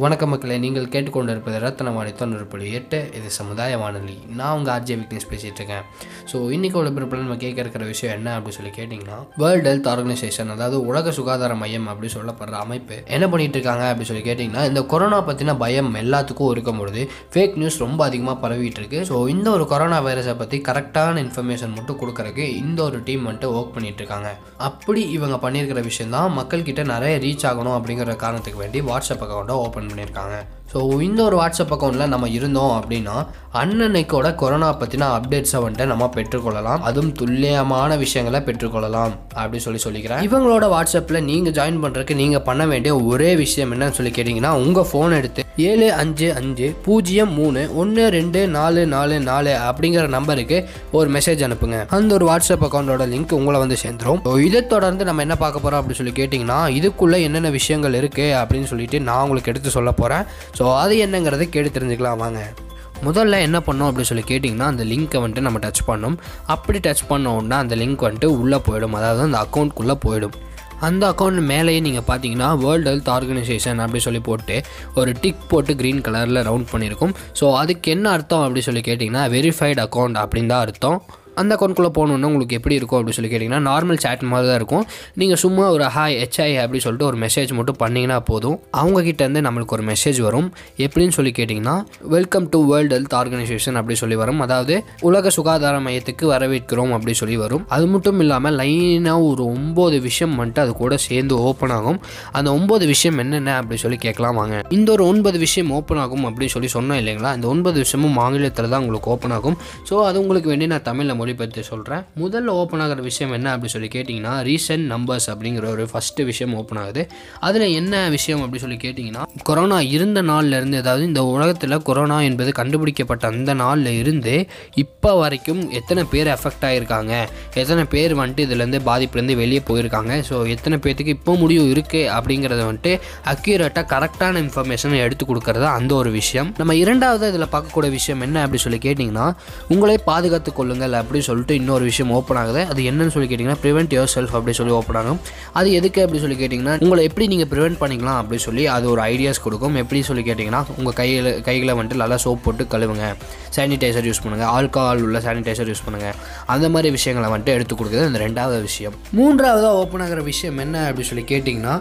வணக்க மக்களை நீங்கள் கேட்டுக்கொண்டிருப்பது ரத்தனவாணி தொண்ணூறு புள்ளி எட்டு. இது சமுதாய வானொலி. நான் உங்கள் ஆர்ஜே விக்னேஷ் பேசிகிட்டு இருக்கேன். ஸோ இன்றைக்கி ஒளிபரப்பில் நம்ம கேட்க இருக்கிற விஷயம் என்ன அப்படின்னு சொல்லி கேட்டிங்கன்னா வேர்ல்டு ஹெல்த் ஆர்கனைசேஷன் அதாவது உலக சுகாதார மையம் அப்படின்னு சொல்லப்படுற அமைப்பு என்ன பண்ணிட்டு இருக்காங்க அப்படின்னு சொல்லி கேட்டிங்கன்னா இந்த கொரோனா பற்றின பயம் எல்லாத்துக்கும் இருக்கும் பொழுது ஃபேக் நியூஸ் ரொம்ப அதிகமாக பரவிட்டு இருக்கு. ஸோ இந்த ஒரு கொரோனா வைரஸை பற்றி கரெக்டான இன்ஃபர்மேஷன் மட்டும் கொடுக்கறதுக்கு இந்த ஒரு டீம் வந்துட்டு ஒர்க் பண்ணிட்டு இருக்காங்க. அப்படி இவங்க பண்ணியிருக்கிற விஷயம் தான் மக்கள்கிட்ட நிறைய ரீச் ஆகணும் அப்படிங்கிற காரணத்துக்கு வேண்டி வாட்ஸ்அப் அக்கௌண்ட்டை ஓப்பன் பண்ணியிருக்காங்க. ஸோ இந்த ஒரு வாட்ஸ்அப் அக்கௌண்ட்டில் நம்ம இருந்தோம் அப்படின்னா அன்னன்னைக்கோட கொரோனா பற்றின அப்டேட்ஸை வந்துட்டு நம்ம பெற்றுக்கொள்ளலாம். அதுவும் துல்லியமான விஷயங்களை பெற்றுக்கொள்ளலாம் அப்படின்னு சொல்லி சொல்லிக்கிறேன். இவங்களோட வாட்ஸ்அப்பில் நீங்கள் ஜாயின் பண்ணுறதுக்கு நீங்கள் பண்ண வேண்டிய ஒரே விஷயம் என்னன்னு சொல்லி கேட்டிங்கன்னா உங்கள் ஃபோன் எடுத்து ஏழு அஞ்சு அஞ்சு பூஜ்ஜியம் மூணு ஒன்று ரெண்டு நாலு நாலு நாலு அப்படிங்கிற நம்பருக்கு ஒரு மெசேஜ் அனுப்புங்க. அந்த ஒரு வாட்ஸ்அப் அக்கௌண்ட்டோட லிங்க் உங்களை வந்து சேர்ந்துரும். ஸோ இதை தொடர்ந்து நம்ம என்ன பார்க்க போகிறோம் அப்படின்னு சொல்லி கேட்டிங்கன்னா இதுக்குள்ளே என்னென்ன விஷயங்கள் இருக்குது அப்படின்னு சொல்லிட்டு நான் உங்களுக்கு எடுத்து சொல்ல போகிறேன் ஸோ ஸோ அது என்னங்கிறத கேட்டு தெரிஞ்சுக்கலாம் வாங்க. முதல்ல என்ன பண்ணோம் அப்படின்னு சொல்லி கேட்டிங்கன்னா அந்த லிங்க்கை வந்துட்டு நம்ம டச் பண்ணோம். அப்படி டச் பண்ண உடனே அந்த லிங்க் வந்துட்டு உள்ளே போயிடும். அதாவது அந்த அக்கௌண்ட்குள்ளே போயிடும். அந்த அக்கௌண்ட் மேலேயே நீங்கள் பார்த்தீங்கன்னா வேர்ல்டு ஹெல்த் ஆர்கனைசேஷன் அப்படி சொல்லி போட்டு ஒரு டிக் போட்டு க்ரீன் கலரில் ரவுண்ட் பண்ணியிருக்கும். ஸோ அதுக்கு என்ன அர்த்தம் அப்படி சொல்லி கேட்டிங்கன்னா வெரிஃபைடு அக்கௌண்ட் அப்படின்னு தான் அர்த்தம். அந்த அக்கௌண்ட்குள்ளே போகணுன்னா உங்களுக்கு எப்படி இருக்கும் அப்படின்னு சொல்லி கேட்டிங்கன்னா நார்மல் சேட் மாதிரி தான் இருக்கும். நீங்கள் சும்மா ஒரு ஹாய் ஹெச்ஐ அப்படின்னு சொல்லிட்டு ஒரு மெசேஜ் மட்டும் பண்ணிங்கன்னா போதும். அவங்கக்கிட்டேருந்து நம்மளுக்கு ஒரு மெசேஜ் வரும். எப்படின்னு சொல்லி கேட்டிங்கன்னா welcome to world health organisation அப்படி சொல்லி வரும். அதாவது உலக சுகாதார மையத்துக்கு வரவேற்கிறோம் அப்படி சொல்லி வரும். அது மட்டும் இல்லாமல் லைனாக ஒரு ஒம்பது விஷயம் வந்துட்டு அது கூட சேர்ந்து ஓப்பன் ஆகும். அந்த ஒம்பது விஷயம் என்னென்ன அப்படி சொல்லி கேட்கலாம் வாங்க. இந்த ஒரு ஒன்பது விஷயம் ஓப்பன் ஆகும் அப்படின்னு சொல்லி சொன்னோம் இல்லைங்களா? இந்த ஒன்பது விஷயமும் ஆங்கிலத்தில் தான் உங்களுக்கு ஓப்பன் ஆகும். ஸோ அது உங்களுக்கு வேண்டி நான் தமிழில் மொழிபெயர்த்து சொல்கிறேன் முதல்ல ஓப்பன் ஆகிற விஷயம் என்ன அப்படி சொல்லி கேட்டிங்கன்னா ரீசன்ட் நம்பர்ஸ் அப்படிங்கிற ஒரு ஃபஸ்ட்டு விஷயம் ஓப்பன் ஆகுது. அதில் என்ன விஷயம் அப்படி சொல்லி கேட்டிங்கன்னா கொரோனா இருந்த நாள்லேருந்து அதாவது இந்த உலகத்தில் கொரோனா என்பது கண்டுபிடிக்கப்பட்ட அந்த நாளில் இருந்து இப்போ வரைக்கும் எத்தனை பேர் எஃபெக்ட் ஆகியிருக்காங்க எத்தனை பேர் வந்துட்டு இதுலேருந்து பாதிப்புலேருந்து வெளியே போயிருக்காங்க? ஸோ எத்தனை பேர்த்துக்கு இப்போ முடிவு இருக்குது அப்படிங்கிறத வந்துட்டு அக்யூரேட்டாக கரெக்டான இன்ஃபர்மேஷனை எடுத்து கொடுக்குறது அந்த ஒரு விஷயம். நம்ம இரண்டாவது இதில் பார்க்கக்கூடிய விஷயம் என்ன அப்படி சொல்லி கேட்டிங்கன்னா உங்களை பாதுகாத்து கொள்ளுங்கள் அப்படின்னு சொல்லிட்டு இன்னொரு விஷயம் ஓப்பன் ஆகுது. அது என்னன்னு சொல்லி கேட்டிங்கன்னா ப்ரிவென்ட் யுவர் செல்ஃப் அப்படி சொல்லி ஓப்பன் ஆகும். அது எதுக்கு அப்படின்னு சொல்லி கேட்டிங்கன்னா உங்களை எப்படி நீங்கள் ப்ரிவென்ட் பண்ணிக்கலாம் அப்படின்னு சொல்லி அது ஒரு ஐடியாஸ் கொடுக்கும். எப்படி சொல்லி கேட்டிங்கன்னா உங்கள் கையில் கைகளை வந்துட்டு நல்லா சோப் போட்டு கழுவுங்க. சானிடைசர் யூஸ் பண்ணுங்கள் ஆல்கஹால் உள்ள சானிடைசர் யூஸ் பண்ணுங்கள் அந்த மாதிரி விஷயங்களை வந்துட்டு எடுத்து கொடுக்குறது இந்த ரெண்டாவது விஷயம். மூன்றாவதாக ஓப்பன் ஆகிற விஷயம் என்ன அப்படின்னு சொல்லி கேட்டிங்கன்னா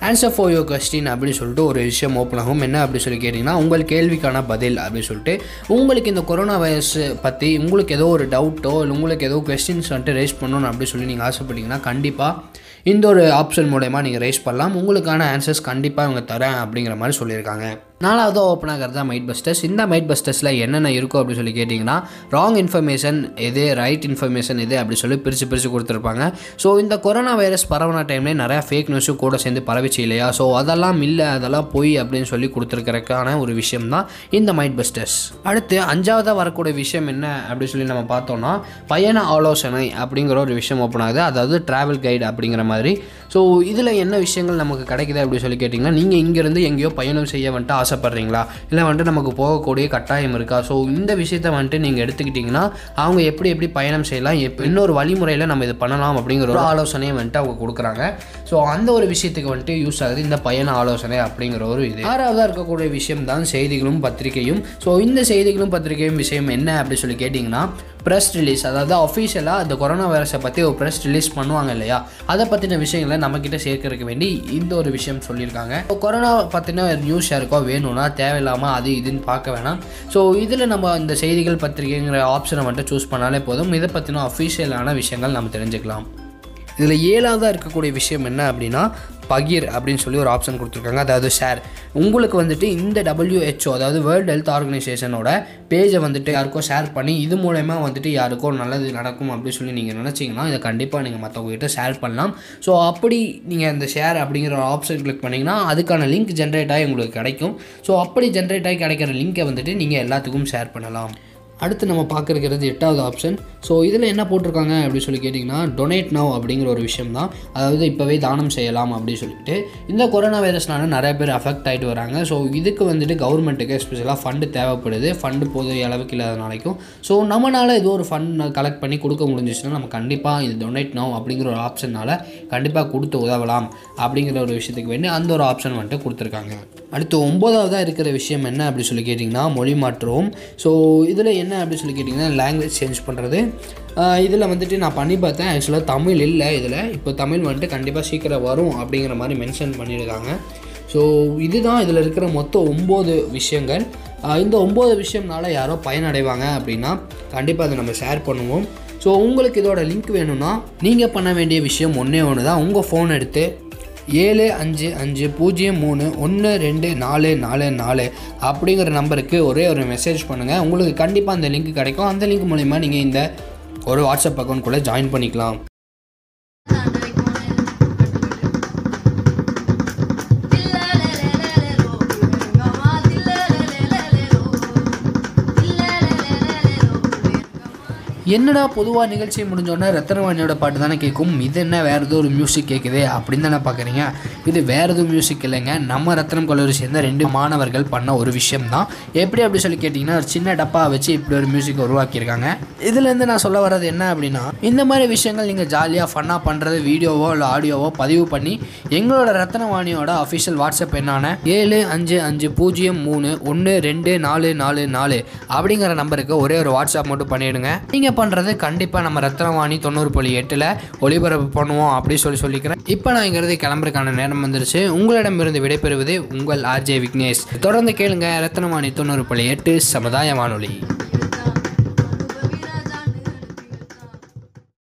ஆன்சர் ஃபார் யோர் கொஸ்டின் அப்படின்னு சொல்லிட்டு ஒரு விஷயம் ஓப்பன் ஆகும். என்ன அப்படி சொல்லி கேட்டிங்கன்னா உங்கள் கேள்விக்கான பதில் அப்படின்னு சொல்லிட்டு உங்களுக்கு இந்த கொரோனா வைரஸ் பற்றி உங்களுக்கு ஏதோ ஒரு டவுட்டோ இல்லை உங்களுக்கு ஏதோ கொஸ்டின்ஸ் வந்துட்டு ரைஸ் பண்ணணும் அப்படின்னு சொல்லி நீங்கள் ஆசைப்பட்டீங்கன்னா கண்டிப்பாக இந்த ஒரு ஆப்ஷன் மூலயமா நீங்கள் ரைஸ் பண்ணலாம். உங்களுக்கான ஆன்சர்ஸ் கண்டிப்பாக இவங்க தரேன் அப்படிங்கிற மாதிரி சொல்லியிருக்காங்க. நாலாவது ஓப்பன் ஆகிறது தான் மைட் பஸ்டர்ஸ் இந்த மைட் பஸ்டர்ஸில் என்னென்ன இருக்கும் அப்படின்னு சொல்லி கேட்டிங்கன்னா ராங் இன்ஃபர்மேஷன் எது ரைட் இன்ஃபர்மேஷன் எது அப்படி சொல்லி பிரித்து பிரித்து கொடுத்துருப்பாங்க. ஸோ இந்த கொரோனா வைரஸ் பரவன டைம்லேயே நிறையா ஃபேக் நியூஸும் கூட சேர்ந்து பரவிச்சு இல்லையா? ஸோ அதெல்லாம் இல்லை அதெல்லாம் பொய் அப்படின்னு சொல்லி கொடுத்துருக்கிறதுக்கான ஒரு விஷயம் தான் இந்த மைட் பஸ்டர்ஸ் அடுத்து அஞ்சாவதாக வரக்கூடிய விஷயம் என்ன அப்படின்னு சொல்லி நம்ம பார்த்தோம்னா பயண ஆலோசனை அப்படிங்கிற ஒரு விஷயம் ஓப்பன் ஆகுது. அதாவது ட்ராவல் கைடு அப்படிங்கிற மாதிரி. ஸோ இதில் என்ன விஷயங்கள் நமக்கு கிடைக்குது அப்படின்னு சொல்லி கேட்டிங்கன்னா நீங்கள் இங்கேருந்து எங்கேயோ பயணம் செய்ய வந்துட்டு ஆசைப்பட்றீங்களா? இல்லை வந்துட்டு நமக்கு போகக்கூடிய கட்டாயம் இருக்கா? ஸோ இந்த விஷயத்தை வந்துட்டு நீங்கள் எடுத்துக்கிட்டிங்கன்னா அவங்க எப்படி எப்படி பயணம் செய்யலாம் எப் இன்னொரு வழிமுறையில் நம்ம இது பண்ணலாம் அப்படிங்கிற ஒரு ஆலோசனையை வந்துட்டு அவங்க கொடுக்குறாங்க. ஸோ அந்த ஒரு விஷயத்துக்கு வந்துட்டு யூஸ் ஆகுது இந்த பயண ஆலோசனை அப்படிங்கிற ஒரு இது. ஆறாவதாக இருக்கக்கூடிய விஷயம் தான் செய்திகளும் பத்திரிகையும். ஸோ இந்த செய்திகளும் பத்திரிகையும் விஷயம் என்ன அப்படின்னு சொல்லி கேட்டிங்கன்னா ப்ரெஸ் ரிலீஸ் அதாவது அஃபீஷியலாக இந்த கொரோனா வைரஸை பற்றி ஒரு ப்ரெஸ் ரிலீஸ் பண்ணுவாங்க இல்லையா? அதை பற்றின விஷயங்களை நம்மக்கிட்ட சேர்க்கறதுக்கு வேண்டி இந்த ஒரு விஷயம் சொல்லியிருக்காங்க. இப்போ கொரோனா பற்றின நியூஸ் யாருக்கோ வேணும்னா தேவையில்லாமல் அது இதுன்னு பார்க்க வேணாம். ஸோ இதில் நம்ம இந்த செய்திகள் பத்திரிகைங்கிற ஆப்ஷனை மட்டும் சூஸ் பண்ணாலே போதும். இதை பற்றின அஃபீஷியலான விஷயங்கள் நம்ம தெரிஞ்சுக்கலாம். இதில் ஏழாவதாக இருக்கக்கூடிய விஷயம் என்ன அப்படின்னா பகிர் அப்படின்னு சொல்லி ஒரு ஆப்ஷன் கொடுத்துருக்காங்க. அதாவது ஷேர் உங்களுக்கு வந்துட்டு இந்த டபிள்யூஹெச்ஓ அதாவது வேர்ல்டு ஹெல்த் ஆர்கனைசேஷனோட பேஜை வந்துட்டு யாருக்கோ ஷேர் பண்ணி இது மூலயமா வந்துட்டு யாருக்கோ நல்லது நடக்கும் அப்படின்னு சொல்லி நீங்கள் நினச்சிங்கன்னா இதை கண்டிப்பாக நீங்கள் மற்றவங்ககிட்ட ஷேர் பண்ணலாம். ஸோ அப்படி நீங்கள் இந்த ஷேர் அப்படிங்கிற ஒரு ஆப்ஷன் கிளிக் பண்ணிங்கன்னா அதுக்கான லிங்க் ஜென்ரேட் ஆகி உங்களுக்கு கிடைக்கும். ஸோ அப்படி ஜென்ரேட் ஆகி கிடைக்கிற லிங்க்கை வந்துட்டு நீங்கள் எல்லாத்துக்கும் ஷேர் பண்ணலாம். அடுத்து நம்ம பார்க்குறது எட்டாவது ஆப்ஷன் ஸோ இதில் என்ன போட்டிருக்காங்க அப்படின்னு சொல்லி கேட்டிங்கன்னா டொனேட் நவ் அப்படிங்கிற ஒரு விஷயம் தான் அதாவது இப்போவே தானம் செய்யலாம் அப்படின்னு சொல்லிட்டு. இந்த கொரோனா வைரஸ்னால நிறைய பேர் அஃபெக்ட் ஆகிட்டு வராங்க. ஸோ இதுக்கு வந்துட்டு கவர்மெண்ட்டுக்கு எஸ்பெஷலாக ஃபண்டு தேவைப்படுது. ஃபண்டு போதிய அளவுக்கு இல்லாத நாளைக்கும். ஸோ நம்மளால் ஏதோ ஒரு ஃபண்ட் கலெக்ட் பண்ணி கொடுக்க முடிஞ்சிச்சுன்னா நம்ம கண்டிப்பாக இது டொனேட் நவ் அப்படிங்கிற ஒரு ஆப்ஷனால் கண்டிப்பாக கொடுத்து உதவலாம் அப்படிங்கிற ஒரு விஷயத்துக்கு வேண்டி அந்த ஒரு ஆப்ஷன் வந்துட்டு கொடுத்துருக்காங்க. அடுத்து ஒம்போதாவதாக இருக்கிற விஷயம் என்ன அப்படின்னு சொல்லி கேட்டிங்கன்னா மொழி மாற்றுவோம் ஸோ இதில் என்ன அப்படின்னு சொல்லி கேட்டிங்கன்னா லாங்குவேஜ் சேஞ்ச் பண்ணுறது இதில் வந்துட்டு நான் பண்ணி பார்த்தேன். ஆக்சுவலாக தமிழ் இல்லை இதில். இப்போ தமிழ் வந்துட்டு கண்டிப்பாக சீக்கிரம் வரும் அப்படிங்கிற மாதிரி மென்ஷன் பண்ணியிருக்காங்க. ஸோ இதுதான் இதில் இருக்கிற மொத்தம் ஒம்பது விஷயங்கள். இந்த ஒம்பது விஷயம்னால யாரோ பயனடைவாங்க அப்படின்னா கண்டிப்பாக அதை நம்ம ஷேர் பண்ணுவோம். ஸோ உங்களுக்கு இதோட லிங்க் வேணும்னா நீங்கள் பண்ண வேண்டிய விஷயம் ஒன்றே ஒன்று தான் உங்கள் ஃபோன் எடுத்து ஏழு அஞ்சு அஞ்சு பூஜ்ஜியம் மூணு ஒன்று ரெண்டு நாலு நாலு நாலு அப்படிங்கிற நம்பருக்கு ஒரே ஒரு மெசேஜ் பண்ணுங்கள் உங்களுக்கு கண்டிப்பாக அந்த லிங்க் கிடைக்கும். அந்த லிங்க் மூலிமா நீங்கள் இந்த ஒரு வாட்ஸ்அப் அக்கௌண்ட் கூட ஜாயின் பண்ணிக்கலாம். என்னடா பொதுவாக நிகழ்ச்சி முடிஞ்சோடனே ரத்தனவாணியோட பாட்டு தானே கேட்கும்? இது என்ன வேறு ஏதோ ஒரு மியூசிக் கேட்குது அப்படின்னு தானே பார்க்குறீங்க இது வேறு எதுவும் மியூசிக் இல்லைங்க. நம்ம ரத்தனம் கல்லூரி சேர்ந்த ரெண்டு மாணவர்கள் பண்ண ஒரு விஷயம் தான் எப்படி அப்படி சொல்லி கேட்டிங்கன்னா ஒரு சின்ன டப்பா வச்சு இப்படி ஒரு மியூசிக் உருவாக்கியிருக்காங்க. இதுலேருந்து நான் சொல்ல வர்றது என்ன அப்படின்னா இந்த மாதிரி விஷயங்கள் நீங்கள் ஜாலியாக ஃபன்னாக பண்ணுறது வீடியோவோ இல்லை ஆடியோவோ பதிவு பண்ணி எங்களோட ரத்தனவாணியோட அஃபிஷியல் வாட்ஸ்அப் என்னான ஏழு அஞ்சு அஞ்சு பூஜ்ஜியம் மூணு ஒன்று ரெண்டு நாலு நாலு நாலு அப்படிங்கிற நம்பருக்கு ஒரே ஒரு வாட்ஸ்அப் மட்டும் பண்ணிவிடுங்க நீங்கள் பண்ணுறது கண்டிப்பாக நம்ம ரத்னவாணி தொண்ணூறு புள்ளி எட்டில் ஒளிபரப்பு பண்ணுவோம் அப்படின்னு சொல்லி சொல்லிக்கிறேன். இப்போ நான் இங்கிறது கிளம்புறதுக்கான நேரம் வந்துருச்சு. உங்களிடமிருந்து விடைபெறுவது உங்கள் ஆர்ஜே விக்னேஷ். தொடர்ந்து கேளுங்க ரத்னவாணி தொண்ணூறு புள்ளி எட்டு சமுதாய வானொலி.